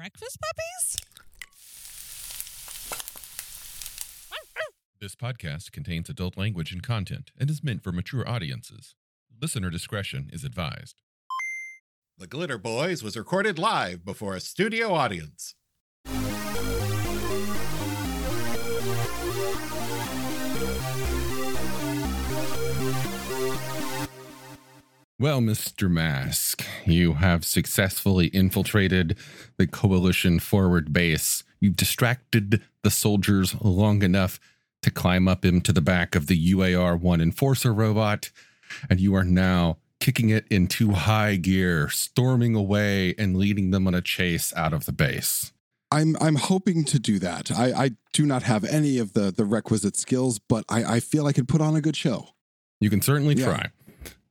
breakfast puppies? This podcast contains adult language and content and is meant for mature audiences. Listener discretion is advised. The Glitter Boys was recorded live before a studio audience. Well, Mr. Mask, you have successfully infiltrated the coalition forward base. You've distracted the soldiers long enough to climb up into the back of the UAR 1 enforcer robot, and you are now kicking it into high gear, storming away and leading them on a chase out of the base. I'm I'm hoping to do that. I, I do not have any of the the requisite skills, but I, I feel I could put on a good show. You can certainly Yeah. try.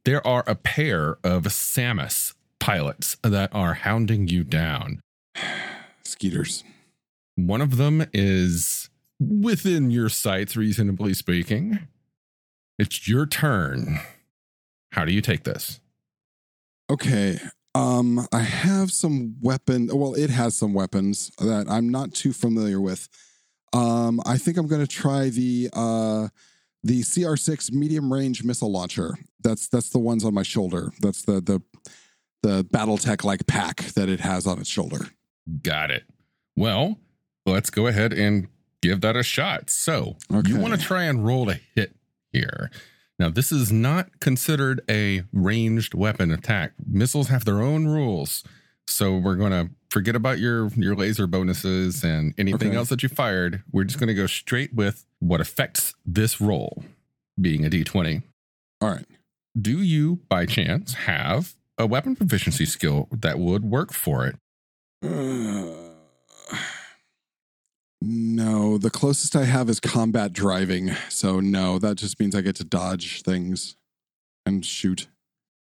There are a pair of SAMAS pilots that are hounding you down. Skeeters. One of them is within your sights, reasonably speaking. It's your turn. How do you take this? Okay. Um, I have some weapon. Well, it has some weapons that I'm not too familiar with. Um, I think I'm going to try the uh, the CR6 medium range missile launcher. That's that's the ones on my shoulder. That's the the the BattleTech like pack that it has on its shoulder. Got it. Well, let's go ahead and give that a shot. So, Okay. you want to try and roll a hit here. Now, this is not considered a ranged weapon attack. Missiles have their own rules. So, we're going to forget about your your laser bonuses and anything Okay. else that you fired. We're just going to go straight with what affects this roll, being a d20. All right. Do you, by chance, have a weapon proficiency skill that would work for it? Uh, no, the closest I have is combat driving. So no, that just means I get to dodge things and shoot.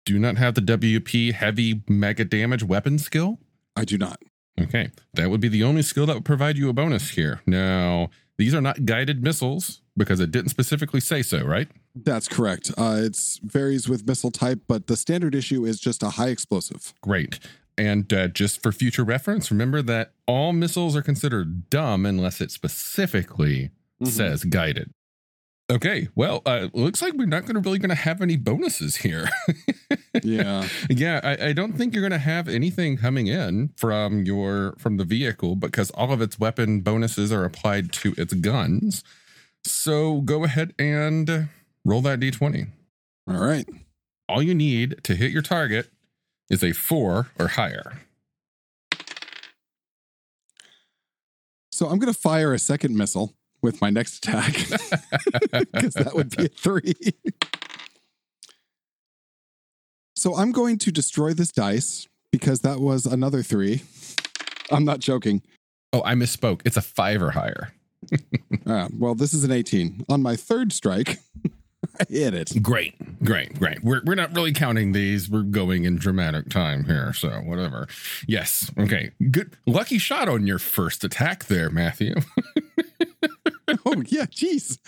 do not have the WP heavy mega damage weapon skill? I do not. Okay, that would be the only skill that would provide you a bonus here. Now, these are not guided missiles because it didn't specifically say so, right? That's correct. Uh, it's varies with missile type, but the standard issue is just a high explosive. Great. And uh, just for future reference, remember that all missiles are considered dumb unless it specifically says guided. Okay, well, uh, looks like we're not going to really going to have any bonuses here. Yeah. yeah, I, I don't think you're going to have anything coming in from your from the vehicle because all of its weapon bonuses are applied to its guns. So go ahead and roll that d20. All right. All you need to hit your target is a four or higher. So I'm going to fire a second missile with my next attack because that would be a three. so I'm going to destroy this dice because that was another three. I'm not joking. Oh, I misspoke. It's a five or higher. Ah, well, this is an 18. On my third strike, I hit it. Great, great, great. We're, we're not really counting these. We're going in dramatic time here. So, whatever. Yes. Okay. Good. Lucky shot on your first attack there, Matthew. Oh, yeah, jeez.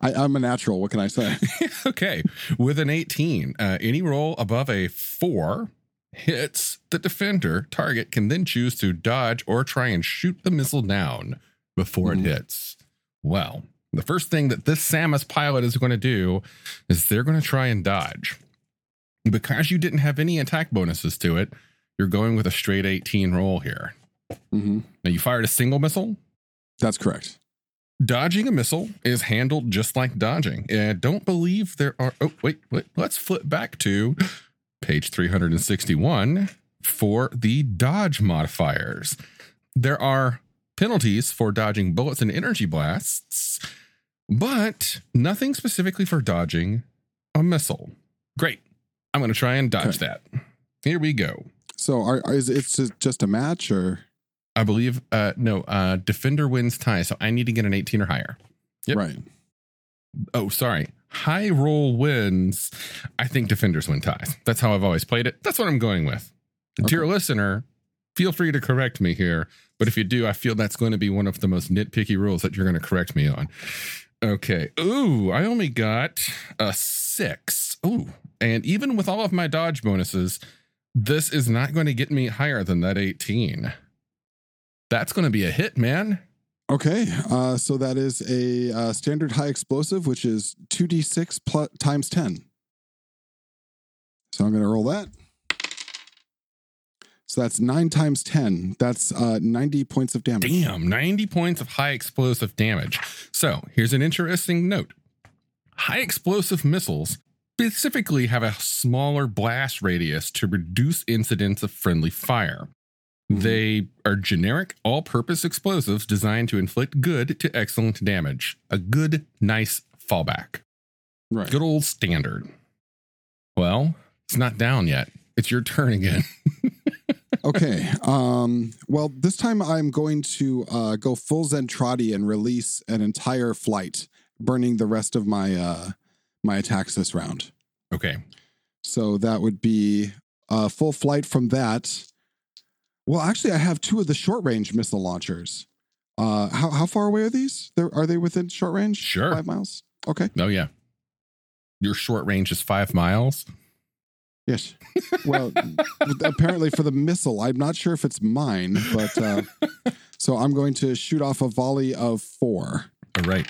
I- I'm a natural. What can I say? okay. With an 18, uh, any roll above a four hits the defender. Target can then choose to dodge or try and shoot the missile down before it hits. Well, the first thing that this SAMAS pilot is going to do is they're going to try and dodge. Because you didn't have any attack bonuses to it, you're going with a straight 18 roll here. hmm Now, you fired a single missile. That's correct. Dodging a missile is handled just like dodging. And I don't believe there are. Oh, wait, wait. Let's flip back to page 361 for the dodge modifiers. There are penalties for dodging bullets and energy blasts, but nothing specifically for dodging a missile. Great. I'm going to try and dodge Okay. that. Here we go. So are, is it's just- just a match or? I believe, uh, no, uh, defender wins tie. So I need to get an 18 or higher. Yep. Right. Oh, sorry. High roll wins. I think defenders win ties. That's how I've always played it. That's what I'm going with. Dear listener, feel free to correct me here. But if you do, I feel that's going to be one of the most nitpicky rules that you're going to correct me on. Okay. Ooh, I only got a six. Ooh. And even with all of my dodge bonuses, this is not going to get me higher than that 18. That's going to be a hit, man. Okay, uh, so that is a uh, standard high explosive, which is 2d6 plus, times 10. So I'm going to roll that. So that's 9 times 10. That's uh, 90 points of damage. Damn, 90 points of high explosive damage. So here's an interesting note high explosive missiles specifically have a smaller blast radius to reduce incidents of friendly fire. They are generic, all purpose explosives designed to inflict good to excellent damage. A good, nice fallback. Right. Good old standard. Well, it's not down yet. It's your turn again. okay. Um, well, this time I'm going to uh, go full Zentraedi and release an entire flight, burning the rest of my uh, my attacks this round. Okay. So that would be a full flight from that. Well, actually, I have two of the short range missile launchers. Uh, how how far away are these? They're, are they within short range? Sure. five miles. Okay. Oh, yeah. Your short range is five miles. Yes. Well, apparently for the missile, I'm not sure if it's mine, but uh, so I'm going to shoot off a volley of four. All right.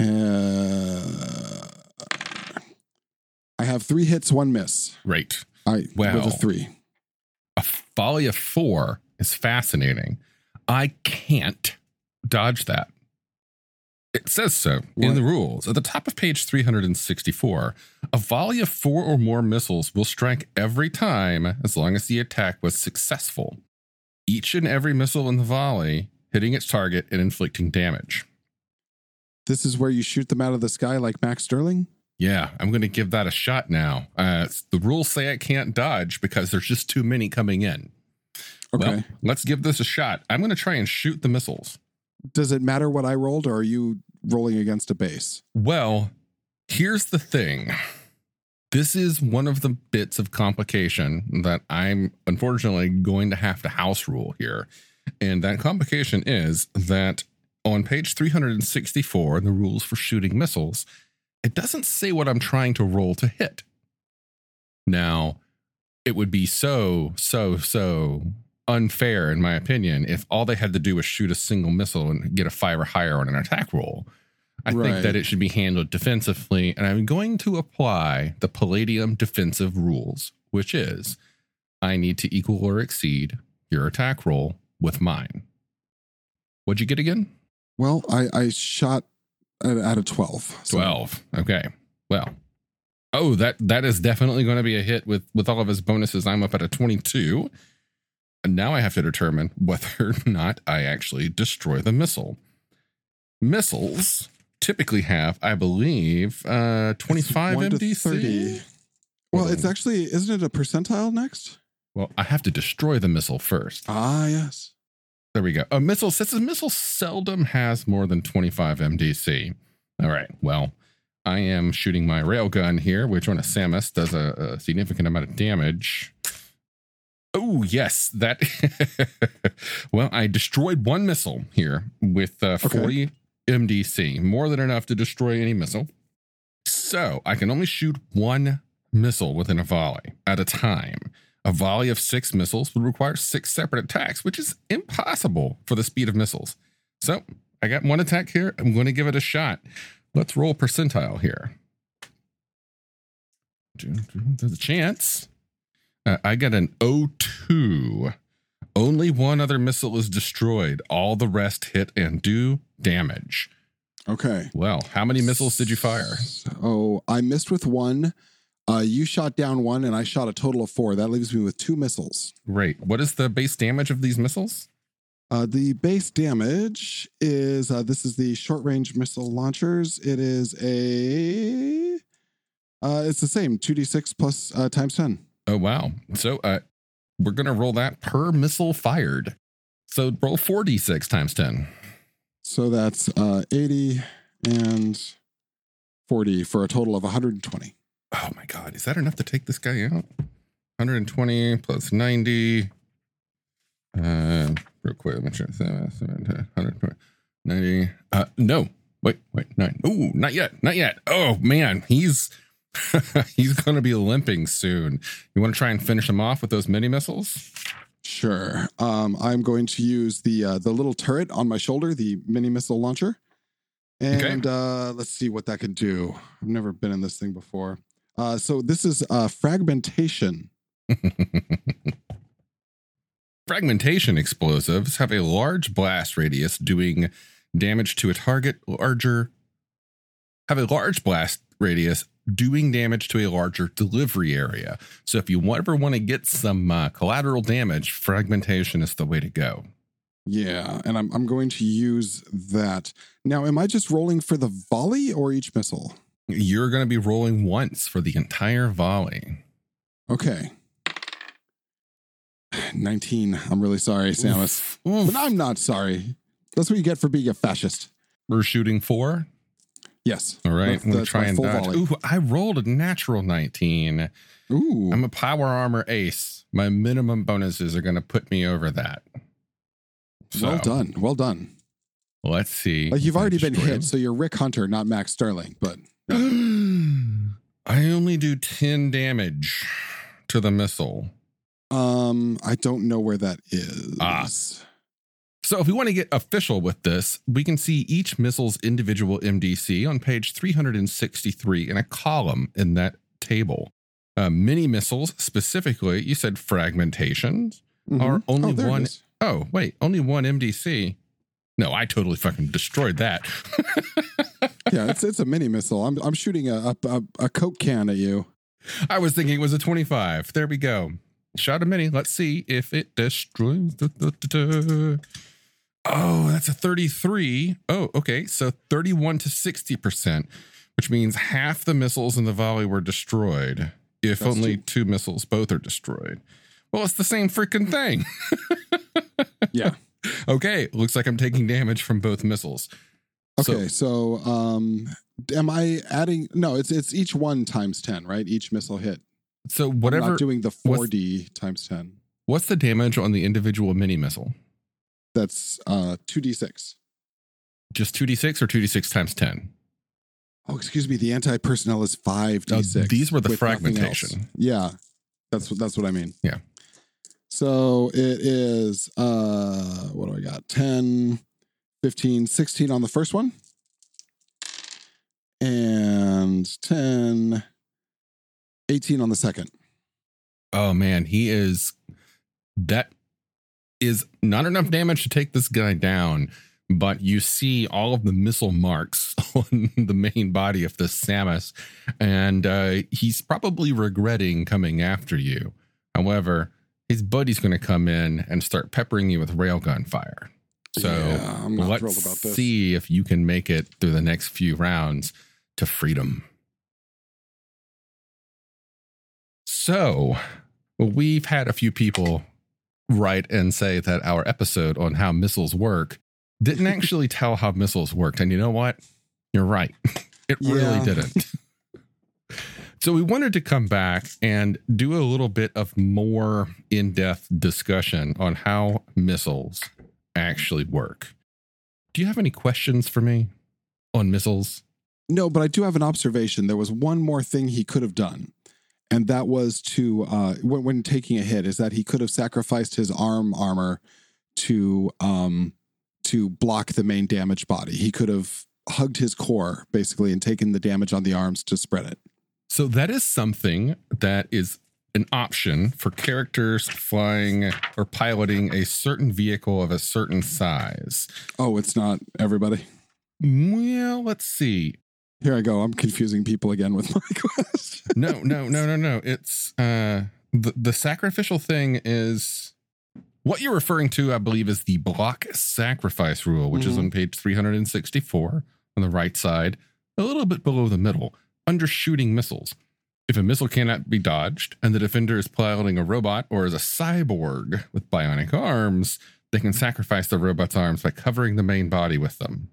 Uh, I have three hits, one miss. Right. I with a three. A volley of four is fascinating. I can't dodge that. It says so in the rules. At the top of page 364, a volley of four or more missiles will strike every time as long as the attack was successful. Each and every missile in the volley hitting its target and inflicting damage. This is where you shoot them out of the sky like Max Sterling. Yeah, I'm going to give that a shot now. Uh, the rules say I can't dodge because there's just too many coming in. Okay. Well, let's give this a shot. I'm going to try and shoot the missiles. Does it matter what I rolled, or are you rolling against a base? Well, here's the thing. This is one of the bits of complication that I'm unfortunately going to have to house rule here. And that complication is that on page 364 in the rules for shooting missiles, it doesn't say what I'm trying to roll to hit. Now, it would be so, so, so unfair, in my opinion, if all they had to do was shoot a single missile and get a five or higher on an attack roll. I Right. think that it should be handled defensively, and I'm going to apply the Palladium defensive rules, which is I need to equal or exceed your attack roll with mine. What'd you get again? Well, I, I shot at a 12. so- 12. Okay. Well. Oh, that that is definitely going to be a hit with with all of his bonuses. I'm up at a 22. And now I have to determine whether or not I actually destroy the missile. Missiles typically have, I believe, uh 25 1 to MDC. 30. Well, Hold it's on. actually, isn't it a percentile next? Well, I have to destroy the missile first. Ah, yes. There we go. A missile says a missile seldom has more than 25 MDC. All right. Well, I am shooting my railgun here, which on a SAMAS does a, a significant amount of damage. Oh, yes. That. well, I destroyed one missile here with uh, 40 MDC, more than enough to destroy any missile. So I can only shoot one missile within a volley at a time. A volley of six missiles would require six separate attacks, which is impossible for the speed of missiles. So I got one attack here. I'm going to give it a shot. Let's roll percentile here. There's a chance. Uh, I got an O2. Only one other missile is destroyed. All the rest hit and do damage. Okay. Well, how many missiles did you fire? So I missed with one. Uh, you shot down one, and I shot a total of four. That leaves me with two missiles. Right. What is the base damage of these missiles? Uh, the base damage is uh, this is the short range missile launchers. It is a uh, it's the same two d six plus uh, times ten. Oh wow. So uh we're gonna roll that per missile fired. So roll 4d6 times 10. So that's uh, eighty and forty for a total of one hundred and twenty. Oh my god, is that enough to take this guy out? 120 plus 90. Uh real quick, let me check. 120, 90. Uh no. Wait, wait, nine. Ooh, not yet. Not yet. Oh man, he's he's gonna be limping soon. You want to try and finish him off with those mini missiles? Sure. Um, I'm going to use the uh, the little turret on my shoulder, the mini missile launcher, and uh, let's see what that can do. I've never been in this thing before. Uh, so this is uh, fragmentation. Fragmentation explosives have a large blast radius doing damage to a target larger have a large blast radius doing damage to a larger delivery area. So if you ever want to get some uh, collateral damage, fragmentation is the way to go. Yeah, and I'm I'm going to use that. Now, am I just rolling for the volley or each missile? You're going to be rolling once for the entire volley. Okay. 19. I'm really sorry, SAMAS. Oof. But I'm not sorry. That's what you get for being a fascist. We're shooting four. Yes. All right, That's- I'm gonna try and dodge. volley. Ooh, I rolled a natural 19. Ooh. I'm a power armor ace. My minimum bonuses are going to put me over that. well done. Well done. Let's see. Like you've already been hit, so you're Rick Hunter, not Max Sterling. But. I only do 10 damage to the missile. um, I don't know where that is. Ah. So, if we want to get official with this, we can see each missile's individual MDC on page 363 in a column in that table. Uh, mini missiles, specifically, you said fragmentations, Mhm. are only Oh, there it one. Oh, wait, only one MDC. No, I totally fucking destroyed that. yeah, it's it's a mini missile. I'm I'm shooting a a, a, Coke can at you. I was thinking it was a 25. There we go. Shot a mini. Let's see if it destroys. Da, da, da. Oh, that's a 33. Oh, okay. So 31 to 60%, which means half the missiles in the volley were destroyed. If That's only two. two missiles both are destroyed. Well, it's the same freaking thing. Yeah. okay. Looks like I'm taking damage from both missiles. So- Okay, so, um, am I adding? No, it's it's each one times ten, right? Each missile hit. So I'm whatever. not doing the 4D times ten. what's the damage on the individual mini missile? That's uh 2d6. Just 2d6 or 2d6 times 10? Oh, excuse me. The anti personnel is five d6. Oh, these were the with nothing else. fragmentation. Yeah, that's what that's what I mean. Yeah. So it is uh what do I got? 10, 15, 16 on the first one. And 10, 18 on the second. Oh man, he is that is not enough damage to take this guy down, but you see all of the missile marks on the main body of this SAMAS, and uh, he's probably regretting coming after you. However, his buddy's going to come in and start peppering you with railgun fire. So Yeah, I'm not let's thrilled about this. see if you can make it through the next few rounds to freedom. So, we've had a few people write and say that our episode on how missiles work didn't actually tell how missiles worked. And you know what? You're right. It really Yeah. didn't. So we wanted to come back and do a little bit of more in-depth discussion on how missiles actually work. Do you have any questions for me on missiles? No, but I do have an observation. There was one more thing he could have done. And that was to uh when, when taking a hit, is that he could have sacrificed his arm armor to um to block the main damage body. He could have hugged his core basically and taken the damage on the arms to spread it. So that is something that is an option for characters flying or piloting a certain vehicle of a certain size. Oh, it's not everybody. Well, let's see. Here I go. I'm confusing people again with my question. No, no, no, no, no. It's uh the the sacrificial thing is what you're referring to, I believe, is the block sacrifice rule, which is Mhm. on page 364 on the right side, a little bit below the middle, under shooting missiles. If a missile cannot be dodged and the defender is piloting a robot or is a cyborg with bionic arms, they can sacrifice the robot's arms by covering the main body with them.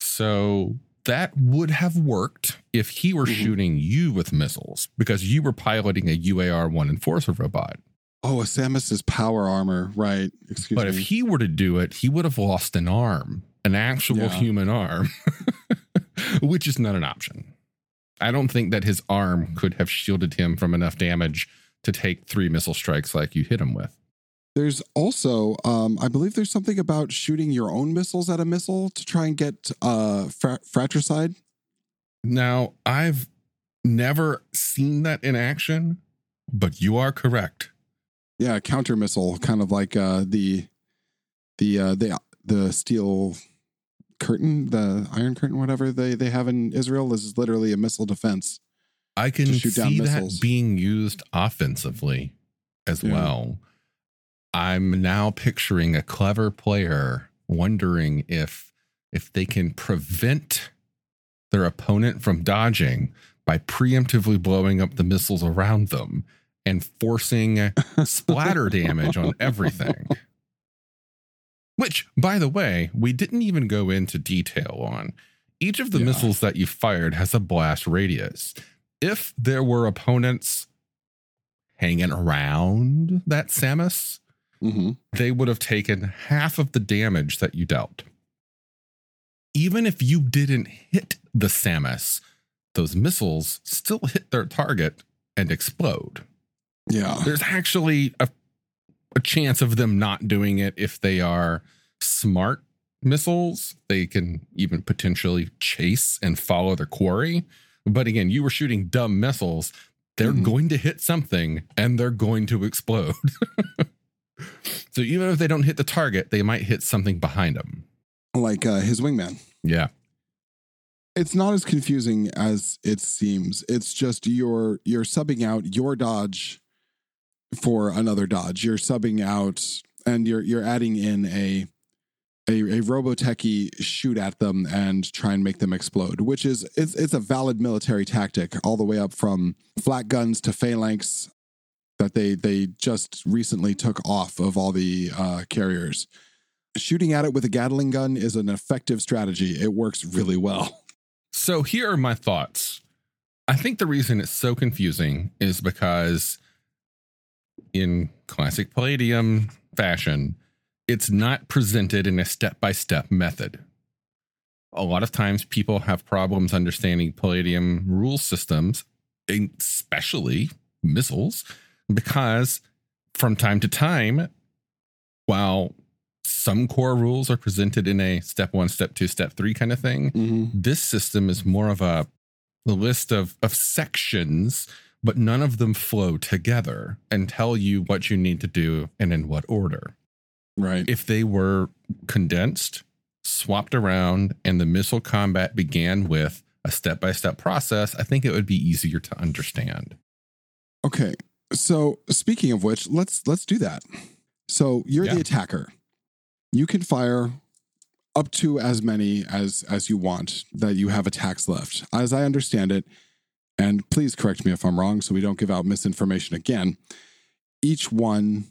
So that would have worked if he were Mhm. shooting you with missiles because you were piloting a UAR 1 Enforcer robot. Oh, a SAMAS's power armor, right? Excuse But me. if he were to do it, he would have lost an arm, an actual Yeah. human arm, which is not an option. I don't think that his arm could have shielded him from enough damage to take three missile strikes like you hit him with. There's also, um, I believe there's something about shooting your own missiles at a missile to try and get uh, fra- fratricide. Now, I've never seen that in action, but you are correct. Yeah, counter missile, kind of like uh, the the uh, the the steel curtain, the iron curtain, whatever they they have in Israel this is literally a missile defense. I can shoot down see that being used offensively as Yeah. well. I'm now picturing a clever player wondering if if they can prevent their opponent from dodging by preemptively blowing up the missiles around them and forcing splatter damage on everything. Which, by the way, we didn't even go into detail on. Each of the Yeah. missiles that you fired has a blast radius. If there were opponents hanging around that SAMAS, hmm they would have taken half of the damage that you dealt. Even if you didn't hit the SAMAS, those missiles still hit their target and explode Yeah, there's actually a, a chance of them not doing it if they are smart missiles. They can even potentially chase and follow their quarry. But again, you were shooting dumb missiles. They're Mhm. going to hit something and they're going to explode. so even if they don't hit the target, they might hit something behind them. like uh, his wingman. Yeah. It's not as confusing as it seems. It's just you're you're subbing out your dodge for another dodge. You're subbing out and you're you're adding in a a, a robotechy shoot at them and try and make them explode, which is it's it's a valid military tactic all the way up from flak guns to phalanx that they they just recently took off of all the uh, carriers. Shooting at it with a Gatling gun is an effective strategy. It works really well. So here are my thoughts. I think the reason it's so confusing is because in classic Palladium fashion, it's not presented in a step by step method. A lot of times people have problems understanding Palladium rule systems, especially missiles, because from time to time, while some core rules are presented in a step one, step two, step three kind of thing, Mm-hmm. this system is more of a, a list of, of sections, but none of them flow together and tell you what you need to do and in what order. Right. If they were condensed, swapped around, and the missile combat began with a step by step process, I think it would be easier to understand. Okay. So speaking of which, let's let's do that. So you're Yeah. the attacker. You can fire up to as many as as you want that you have attacks left. As I understand it, and please correct me if I'm wrong so we don't give out misinformation again. Each one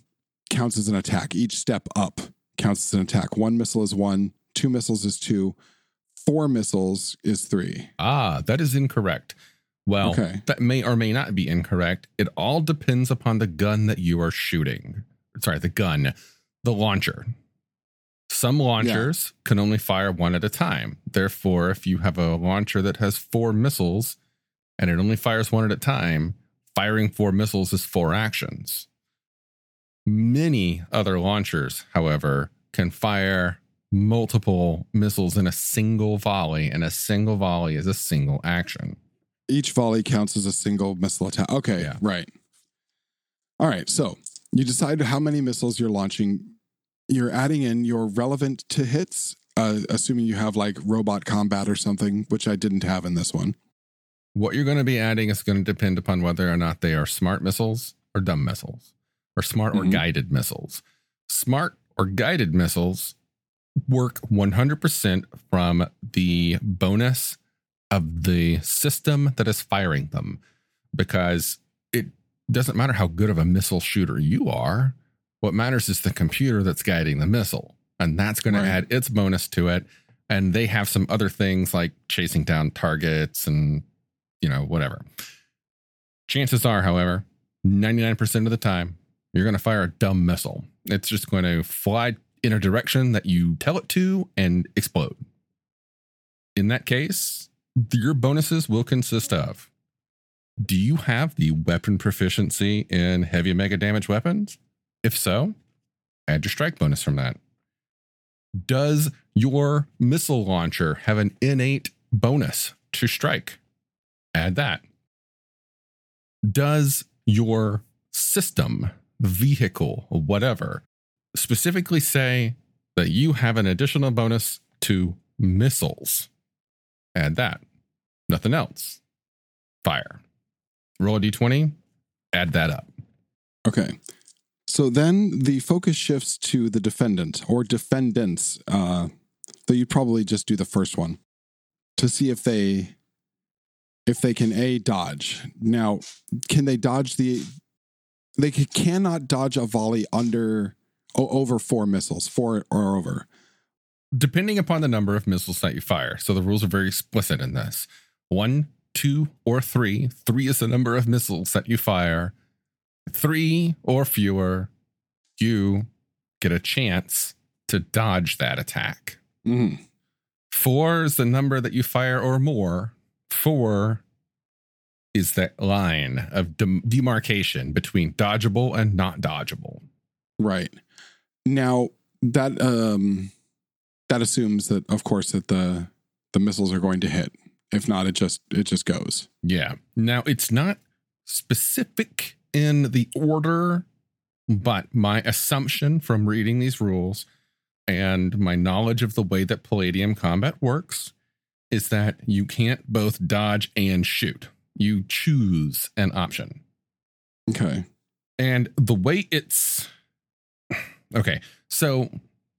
counts as an attack. Each step up counts as an attack. One missile is one, two missiles is two, four missiles is three. Ah, that is incorrect. Well, Okay. that may or may not be incorrect. It all depends upon the gun that you are shooting. Sorry, the gun, the launcher. Some launchers can only fire one at a time. Therefore, if you have a launcher that has four missiles and it only fires one at a time, firing four missiles is four actions. Many other launchers, however, can fire multiple missiles in a single volley, and a single volley is a single action. each volley counts as a single missile attack. Okay, Yeah. right. All right. So you decide how many missiles you're launching. You're adding in your relevant to hits, uh, assuming you have like robot combat or something, which I didn't have in this one. What you're going to be adding is going to depend upon whether or not they are smart missiles or dumb missiles, or smart or Mhm. guided missiles. Smart or guided missiles work 100% from the bonus of the system that is firing them because it doesn't matter how good of a missile shooter you are. What matters is the computer that's guiding the missile, and that's going Right. to add its bonus to it. And they have some other things like chasing down targets and, you know, whatever. Chances are, however, 99% of the time, you're going to fire a dumb missile. It's just going to fly in a direction that you tell it to and explode. In that case, your bonuses will consist of Do you have the weapon proficiency in heavy mega damage weapons? If so, Add your strike bonus from that. Does your missile launcher have an innate bonus to strike? Add that. Does your system, vehicle, whatever, specifically say that you have an additional bonus to missiles? Add that. Nothing else. Fire. Roll a d20, add that up. Okay. So then the focus shifts to the defendant or defendants. Uh, though you'd probably just do the first one to see if they if they can a dodge. Now, can they dodge the? They cannot dodge a volley under o- over four missiles, four or over. depending upon the number of missiles that you fire. So the rules are very explicit in this. One, two, or three. Three is the number of missiles that you fire. Three or fewer, you get a chance to dodge that attack. Mhm. Four is the number that you fire or more. Four is that line of dem- demarcation between dodgeable and not dodgeable. Right. Now that um that assumes that of course that the the missiles are going to hit. If not, it just it just goes. Yeah. Now it's not specific in the order, but my assumption from reading these rules and my knowledge of the way that Palladium combat works is that you can't both dodge and shoot. You choose an option. Okay. And the way it's okay, so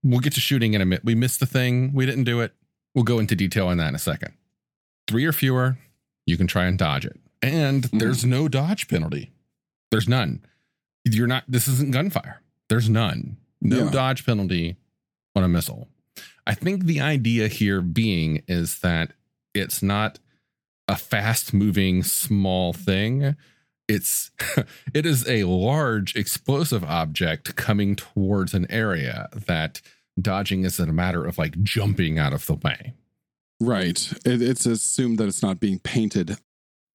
we'll get to shooting in a minute. We missed the thing, we didn't do it. We'll go into detail on that in a second. Three or fewer, you can try and dodge it. And Mhm. there's no dodge penalty. There's none. You're not, this isn't gunfire. There's none. No Yeah. dodge penalty on a missile. I think the idea here being is that it's not a fast moving small thing. It's it is a large explosive object coming towards an area that dodging is a matter of like jumping out of the way. Right. It, it's assumed that it's not being painted.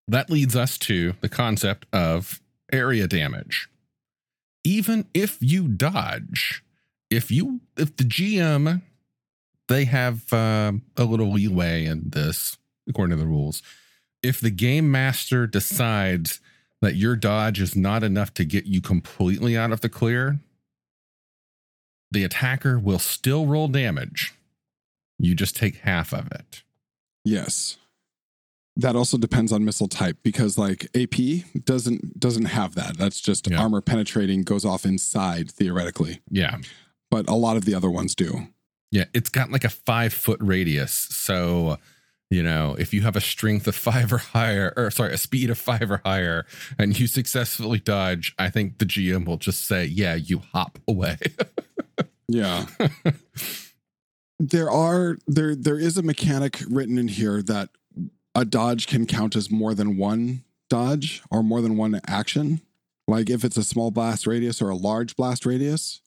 That leads us to the concept of area damage. Even if you dodge, if you if the GM they have uh, a little leeway in this according to the rules. If the game master decides that your dodge is not enough to get you completely out of the clear, the attacker will still roll damage. You just take half of it. Yes. That also depends on missile type because like AP doesn't doesn't have that. That's just Yeah. armor penetrating goes off inside theoretically. Yeah. But a lot of the other ones do. Yeah, it's got like a five foot radius. So, you know, if you have a strength of five or higher, or sorry, a speed of five or higher, and you successfully dodge, I think the GM will just say, yeah, you hop away. Yeah. there are there there is a mechanic written in here that a dodge can count as more than one dodge or more than one action. Like if it's a small blast radius or a large blast radius,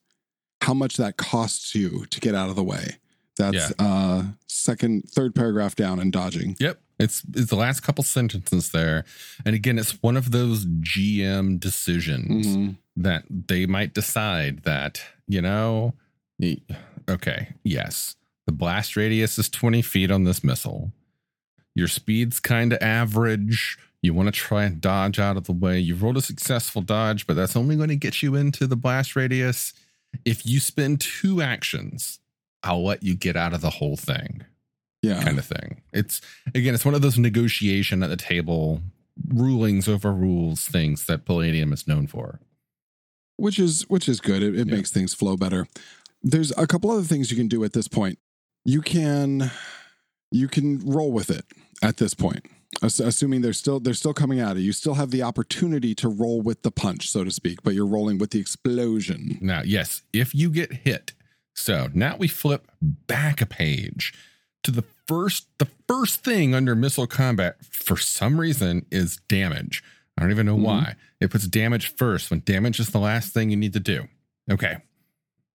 how much that costs you to get out of the way. That's uh second third paragraph down in dodging. yep. It's, it's the last couple sentences there. And again, it's one of those GM decisions Mhm. that they might decide that, you know, okay, yes, the blast radius is 20 feet on this missile. Your speed's kind of average. You want to try and dodge out of the way. You rolled a successful dodge, but that's only going to get you into the blast radius. If you spend two actions, I'll let you get out of the whole thing Yeah. kind of thing. It's again, it's one of those negotiation at the table rulings over rules things that Palladium is known for. which is which is good. It, it Yeah. makes things flow better. There's a couple other things you can do at this point. You can you can roll with it at this point, assuming they're still they're still coming at it. You still have the opportunity to roll with the punch, so to speak, but you're rolling with the explosion. Now, yes, if you get hit. So now we flip back a page to the first the first thing under missile combat for some reason is damage. I don't even know Mhm. why. It puts damage first when damage is the last thing you need to do. Okay.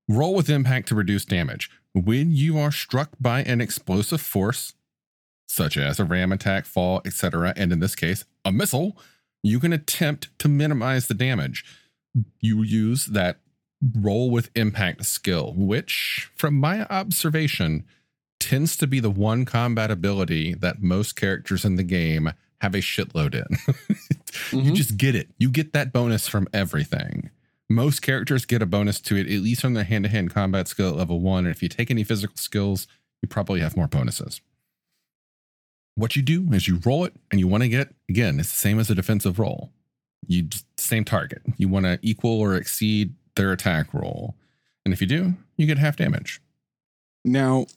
Roll with impact to reduce damage. When you are struck by an explosive force, such as a ram attack, fall, etc., and in this case, a missile, you can attempt to minimize the damage. You use that roll with impact skill, which, from my observation, tends to be the one combat ability that most characters in the game have a shitload in. You Mhm. just get it. You get that bonus from everything. Most characters get a bonus to it, at least from their hand to hand combat skill at level one. And if you take any physical skills, you probably have more bonuses. What you do is you roll it and you want to get, again, it's the same as a defensive roll. You same target. You want to equal or exceed their attack roll. And if you do, you get half damage. Now,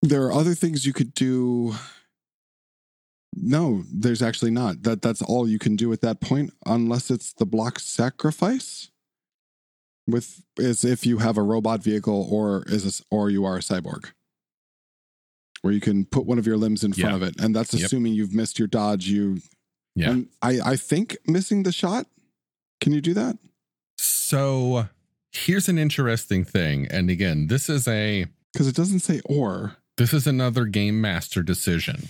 there are other things you could do. No, there's actually not. That that's all you can do at that point, unless it's the block sacrifice. With is if you have a robot vehicle or is a, or you are a cyborg, where you can put one of your limbs in front Yeah. of it, and that's Yep. assuming you've missed your dodge. You Yeah. and I I think missing the shot. Can you do that? So here's an interesting thing. And again, this is a Because it doesn't say or. This is another game master decision.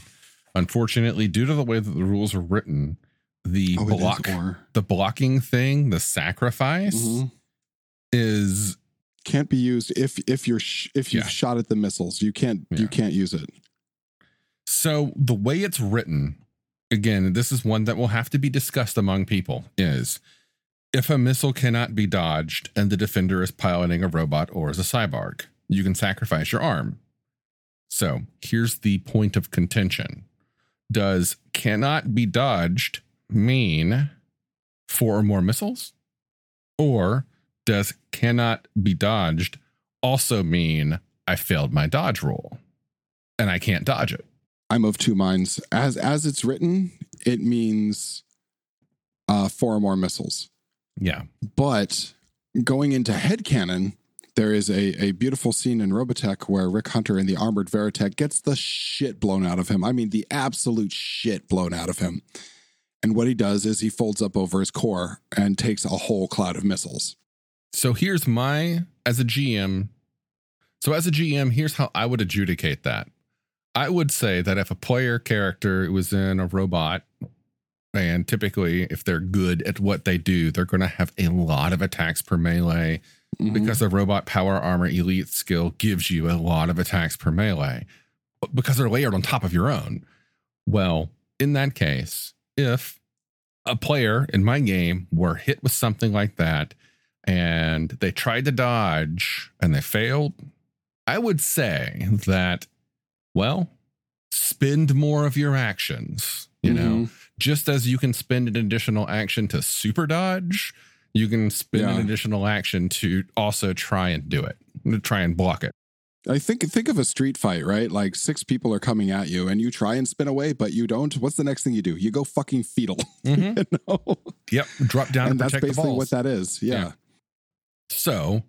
Unfortunately, due to the way that the rules are written, the Oh, block the blocking thing, the sacrifice Mhm. is can't be used if if you're sh- if you've Yeah. shot at the missiles. You can't Yeah. you can't use it. so the way it's written, again, this is one that will have to be discussed among people is if a missile cannot be dodged and the defender is piloting a robot or is a cyborg, you can sacrifice your arm. So here's the point of contention. Does cannot be dodged mean four or more missiles? Or does cannot be dodged also mean I failed my dodge roll and I can't dodge it? I'm of two minds. As as it's written, it means uh four or more missiles. Yeah. But going into headcanon, there is a, a beautiful scene in Robotech where Rick Hunter in the armored Veritech gets the shit blown out of him. I mean, the absolute shit blown out of him. And what he does is he folds up over his core and takes a whole cloud of missiles. So here's my as a GM. So as a GM, here's how I would adjudicate that. I would say that if a player character was in a robot, and typically if they're good at what they do, they're going to have a lot of attacks per melee Mhm. because the robot power armor elite skill gives you a lot of attacks per melee because they're layered on top of your own. Well, in that case, if a player in my game were hit with something like that and they tried to dodge and they failed, I would say that, well, spend more of your actions, you know, Mhm. just as you can spend an additional action to super dodge, you can spend an additional action to also try and do it, to try and block it. I think think of a street fight, right? Like six people are coming at you, and you try and spin away, but you don't. What's the next thing you do? You go fucking fetal. Mhm. you know? Yep, drop down and and that's basically what that is. Yeah. Yeah. So,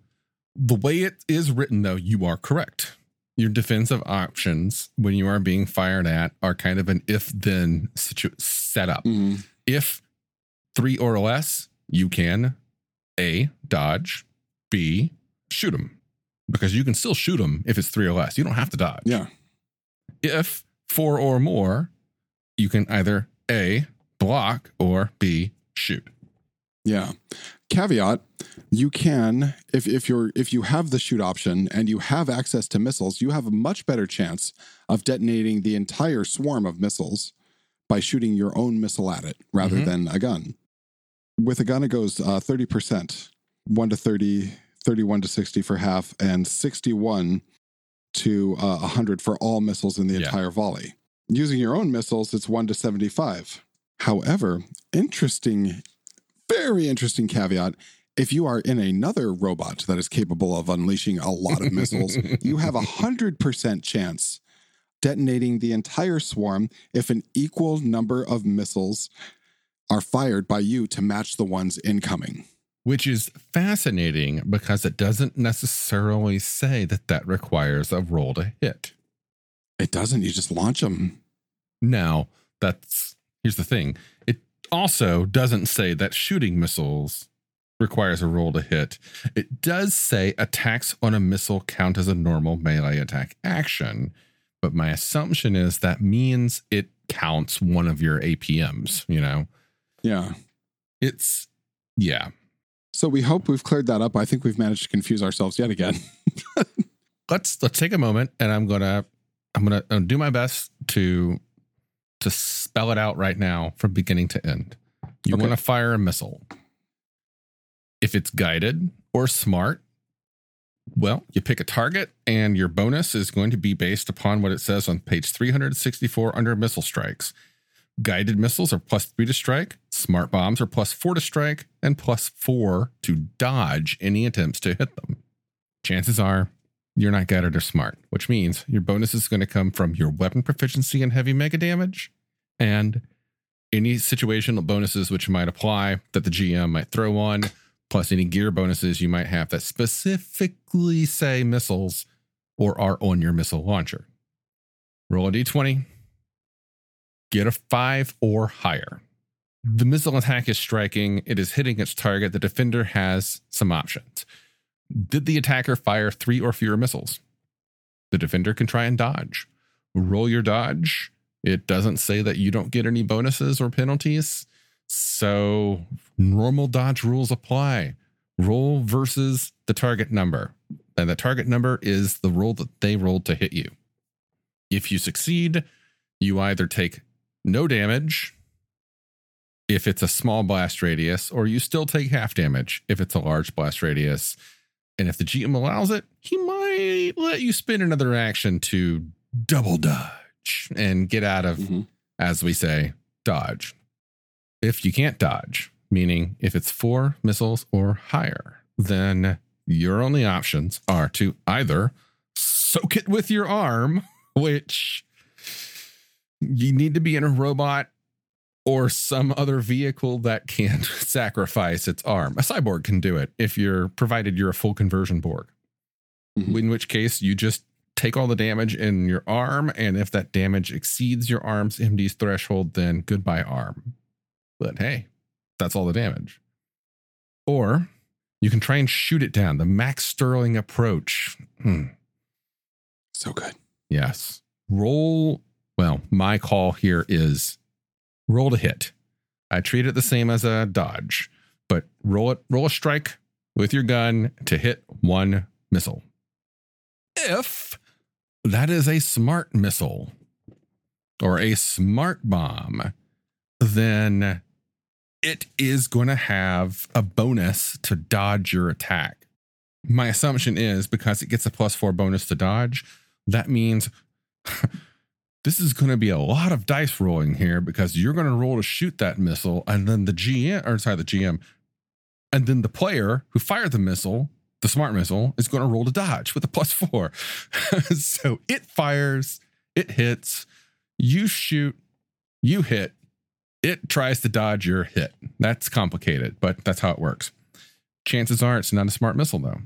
the way it is written, though, you are correct. Your defensive options when you are being fired at are kind of an if-then situ- setup. Mhm. If three or less, you can a dodge, b shoot them because you can still shoot them if it's three or less. You don't have to dodge. Yeah. If four or more, you can either a block or b shoot. Yeah. Caveat, you can if if you're if you have the shoot option and you have access to missiles, you have a much better chance of detonating the entire swarm of missiles by shooting your own missile at it rather Mhm. than a gun. With a gun it goes uh, 30%, 1 to 30, 31 to 60 for half and 61 to uh, 100 for all missiles in the Yeah. entire volley. Using your own missiles it's 1 to 75. However, interesting very interesting caveat. If you are in another robot that is capable of unleashing a lot of missiles, you have a hundred percent chance detonating the entire swarm if an equal number of missiles are fired by you to match the ones incoming. which is fascinating because it doesn't necessarily say that that requires a roll to hit. It doesn't. You just launch them. Now, that's here's the thing. It also doesn't say that shooting missiles requires a roll to hit. It does say attacks on a missile count as a normal melee attack action, but my assumption is that means it counts one of your APMs, you know. Yeah. It's yeah. So we hope we've cleared that up. I think we've managed to confuse ourselves yet again. let's let's take a moment and I'm gonna I'm gonna, I'm gonna do my best to to spell it out right now from beginning to end. You Okay. want to fire a missile. If it's guided or smart, well, you pick a target and your bonus is going to be based upon what it says on page 364 under missile strikes. Guided missiles are plus three to strike, smart bombs are plus four to strike, and plus four to dodge any attempts to hit them. Chances are you're not guided or smart, which means your bonus is going to come from your weapon proficiency and heavy mega damage and any situational bonuses which might apply that the GM might throw on, plus any gear bonuses you might have that specifically say missiles or are on your missile launcher. Roll a d20, get a five or higher. The missile attack is striking, it is hitting its target. The defender has some options. Did the attacker fire three or fewer missiles? The defender can try and dodge. Roll your dodge. It doesn't say that you don't get any bonuses or penalties. So normal dodge rules apply. Roll versus the target number. And the target number is the roll that they rolled to hit you. If you succeed, you either take no damage if it's a small blast radius, or you still take half damage if it's a large blast radius. And if the GM allows it, he might let you spin another action to double dodge and get out of, Mhm. as we say, dodge. If you can't dodge, meaning if it's four missiles or higher, then your only options are to either soak it with your arm, which you need to be in a robot or some other vehicle that can sacrifice its arm. A cyborg can do it if you're provided you're a full conversion Borg. Mhm. In which case you just take all the damage in your arm, and if that damage exceeds your arm's MD's threshold, then goodbye arm. But hey, that's all the damage. Or you can try and shoot it down. The Max Sterling approach. Hmm. So good. Yes. Roll. Well, my call here is roll to hit. I treat it the same as a dodge, but roll it, roll a strike with your gun to hit one missile. If that is a smart missile or a smart bomb, then it is going to have a bonus to dodge your attack. My assumption is because it gets a plus four bonus to dodge, that means this is going to be a lot of dice rolling here because you're going to roll to shoot that missile, and then the GM, or sorry, the GM, and then the player who fired the missile, the smart missile, is going to roll to dodge with a plus four. so it fires, it hits, you shoot, you hit, it tries to dodge your hit. That's complicated, but that's how it works. Chances are it's not a smart missile, though.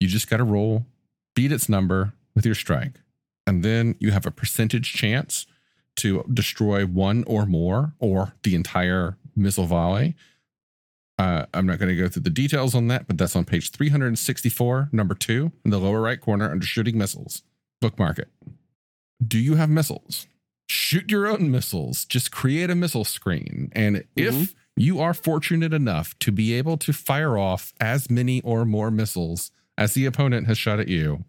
You just got to roll, beat its number with your strike and then you have a percentage chance to destroy one or more or the entire missile volley. Uh, I'm not going to go through the details on that, but that's on page 364, number two, in the lower right corner under shooting missiles. Bookmark it. Do you have missiles? Shoot your own missiles. Just create a missile screen. And if you are fortunate enough to be able to fire off as many or more missiles as the opponent has shot at you,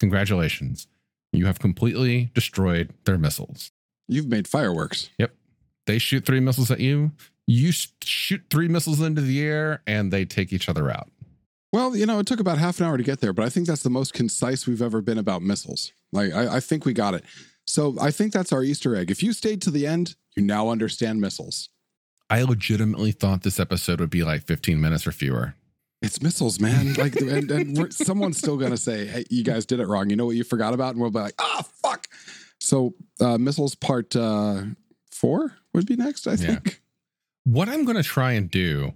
congratulations you have completely destroyed their missiles. You've made fireworks. Yep. They shoot three missiles at you. You shoot three missiles into the air, and they take each other out. Well, you know, it took about half an hour to get there, but I think that's the most concise we've ever been about missiles. Like, I, I think we got it. So I think that's our Easter egg. If you stayed to the end, you now understand missiles. I legitimately thought this episode would be like 15 minutes or fewer. It's missiles, man. Like, and, and we're, someone's still gonna say, "Hey, you guys did it wrong." You know what you forgot about, and we'll be like, "Ah, fuck." So, uh, missiles part uh, four would be next, I Yeah. What I'm going to try and do,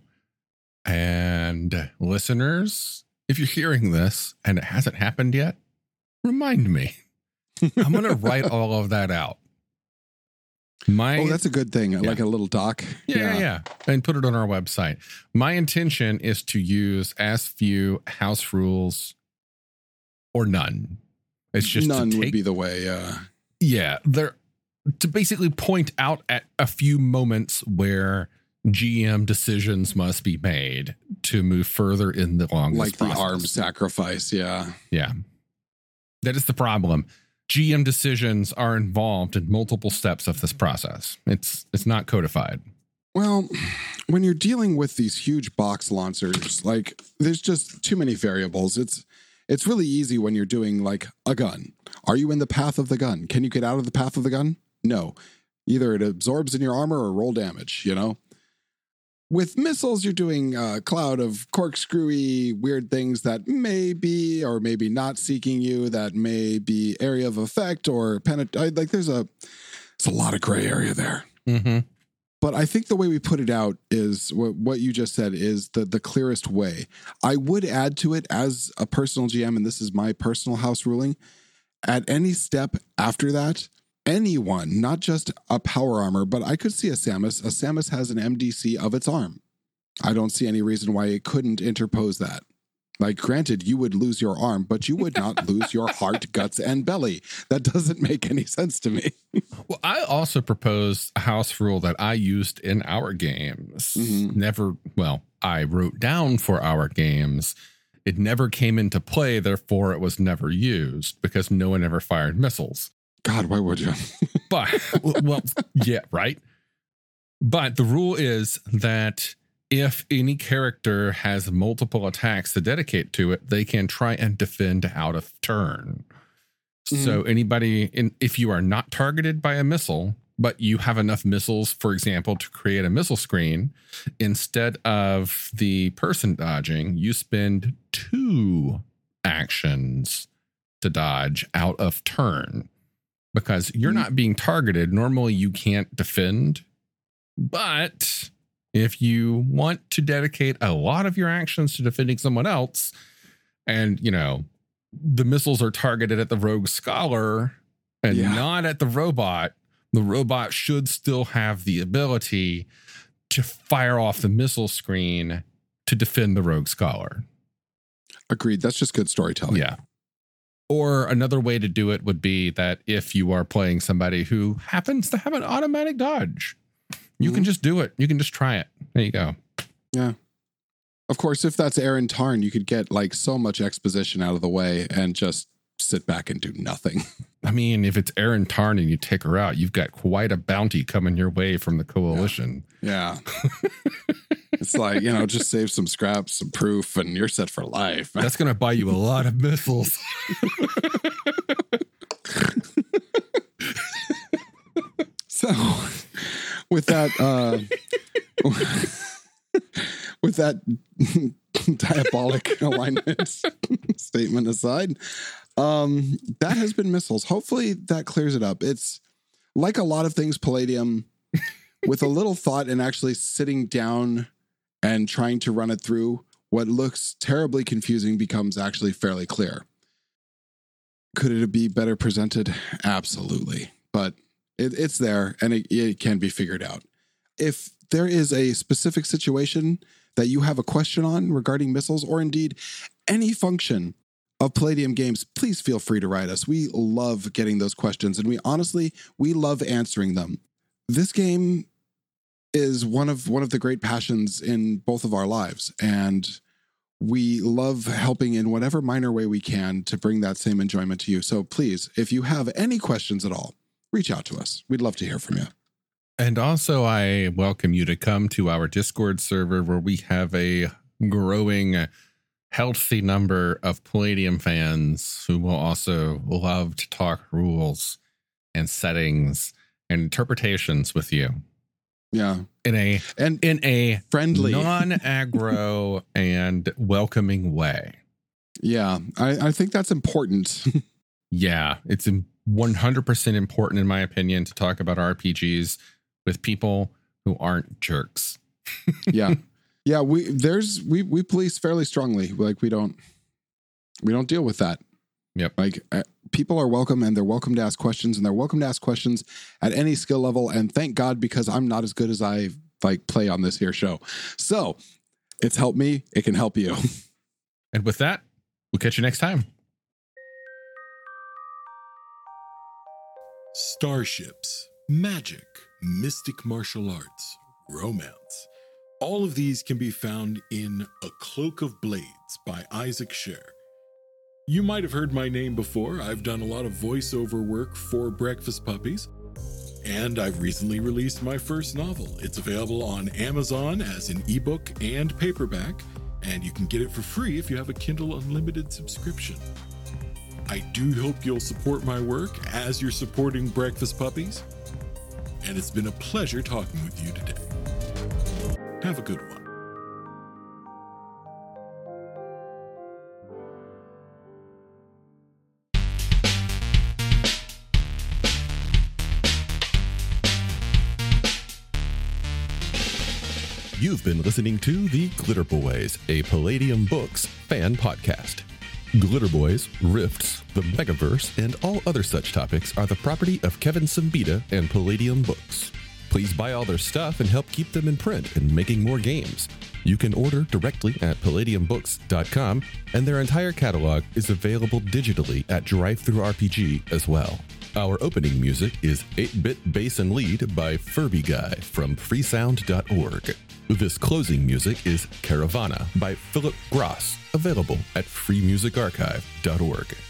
and listeners, if you're hearing this and it hasn't happened yet, remind me. I'm going to write all of that out. My Oh, that's a good thing. Like a little doc. Yeah, yeah, yeah. And put it on our website. My intention is to use as few house rules or none. It's just to none would be the way. Uh, yeah, they're to basically point out at a few moments where GM decisions must be made to move further in the long like the arm sacrifice. Yeah. Yeah. That is the problem. GM decisions are involved in multiple steps of this process. It's it's not codified. Well, when you're dealing with these huge box launchers, like there's just too many variables. It's it's really easy when you're doing like a gun. Are you in the path of the gun? Can you get out of the path of the gun? No. Either it absorbs in your armor or roll damage, you know? With missiles, you're doing a cloud of corkscrewy, weird things that may be or maybe not seeking you, that may be area of effect or penetrate. Like there's a, it's a lot of gray area there. Mm-hmm. But I think the way we put it out is what, what you just said is the, the clearest way. I would add to it as a personal GM, and this is my personal house ruling. At any step after that, anyone, not just a power armor, but I could see a SAMAS. A SAMAS has an MDC of its arm. I don't see any reason why it couldn't interpose that. Like, granted, you would lose your arm, but you would not lose your heart, guts, and belly. That doesn't make any sense to me. Well, I also proposed a house rule that I used in our games. Mhm. Never, well, I wrote down for our games. It never came into play, therefore, it was never used because no one ever fired missiles. God, why would you? But, well, yeah, right. But the rule is that if any character has multiple attacks to dedicate to it, they can try and defend out of turn. So mm-hmm. anybody in if you are not targeted by a missile, but you have enough missiles, for example, to create a missile screen, instead of the person dodging, you spend two actions to dodge out of turn because you're Mhm. not being targeted. Normally, you can't defend, but if you want to dedicate a lot of your actions to defending someone else, and you know, the missiles are targeted at the rogue scholar and Yeah. not at the robot, the robot should still have the ability to fire off the missile screen to defend the rogue scholar. Agreed. That's just good storytelling. Yeah. Or another way to do it would be that if you are playing somebody who happens to have an automatic dodge, you can mm-hmm. just do it. You can just try it. There you go. Yeah. Of course, if that's Erin Tarn, you could get like so much exposition out of the way and just sit back and do nothing. I mean, if it's Erin Tarn and you take her out, you've got quite a bounty coming your way from the coalition. Yeah. it's like, you know, just save some scraps, some proof, and you're set for life. That's going to buy you a lot of missiles. So, with that, uh, with that diabolic alignment statement aside, um, that has been missiles. Hopefully, that clears it up. It's like a lot of things, Palladium, with a little thought and actually sitting down and trying to run it through. What looks terribly confusing becomes actually fairly clear. Could it be better presented? Absolutely, but it, it's there and it, it can be figured out. If there is a specific situation that you have a question on regarding missiles or indeed any function of Palladium games, please feel free to write us. We love getting those questions and we honestly, we love answering them. This game is one of one of the great passions in both of our lives and we love helping in whatever minor way we can to bring that same enjoyment to you. So please, if you have any questions at all, reach out to us. We'd love to hear from you. And also, I welcome you to come to our Discord server where we have a growing, healthy number of Palladium fans who will also love to talk rules and settings and interpretations with you Yeah. in a And in a friendly. non-aggro and welcoming way. yeah. I, I think that's important. Yeah, it's 100% important in my opinion to talk about RPGs with people who aren't jerks. yeah. Yeah. We there's we we police fairly strongly. Like we don't we don't deal with that. Yep. Like uh, people are welcome and they're welcome to ask questions and they're welcome to ask questions at any skill level. And thank God because I'm not as good as I like play on this here show. So it's helped me. It can help you. And with that, we'll catch you next time. Starships, magic, mystic martial arts, romance. All of these can be found in A Cloak of Blades by Isaac Sher. You might have heard my name before. I've done a lot of voiceover work for Breakfast Puppies, and I've recently released my first novel. It's available on Amazon as an ebook and paperback, and you can get it for free if you have a Kindle Unlimited subscription. I do hope you'll support my work as you're supporting Breakfast Puppies, and it's been a pleasure talking with you today. Have a good one. You've been listening to The Glitterbois, a Palladium Books fan podcast. Glitter Boys, Rifts, the Megaverse, and all other such topics are the property of Kevin Siembieda and Palladium Books. Please buy all their stuff and help keep them in print and making more games. You can order directly at palladiumbooks.com, and their entire catalog is available digitally at DriveThruRPG as well. Our opening music is 8 Bit Bass and Lead by Furbyguy from freesound.org. This closing music is Caravana by Phillip Gross, available at freemusicarchive.org.